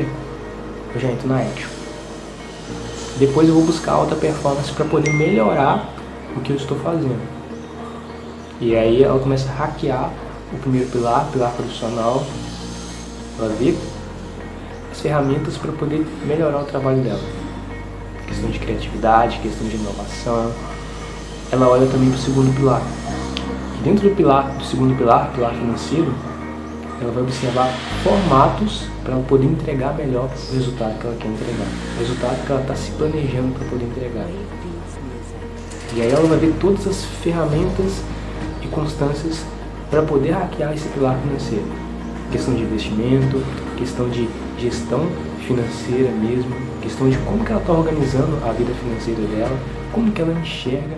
eu já entro na action. Depois eu vou buscar alta performance para poder melhorar o que eu estou fazendo. E aí ela começa a hackear o primeiro pilar, pilar profissional. Ela vê as ferramentas para poder melhorar o trabalho dela. Questão de criatividade, questão de inovação. Ela olha também para o segundo pilar. E dentro do pilar, do segundo pilar, pilar financeiro, ela vai observar formatos para poder entregar melhor o resultado que ela quer entregar, o resultado que ela está se planejando para poder entregar. E aí ela vai ver todas as ferramentas e constâncias para poder hackear esse pilar financeiro. Questão de investimento, questão de gestão financeira mesmo, questão de como que ela está organizando a vida financeira dela, como que ela enxerga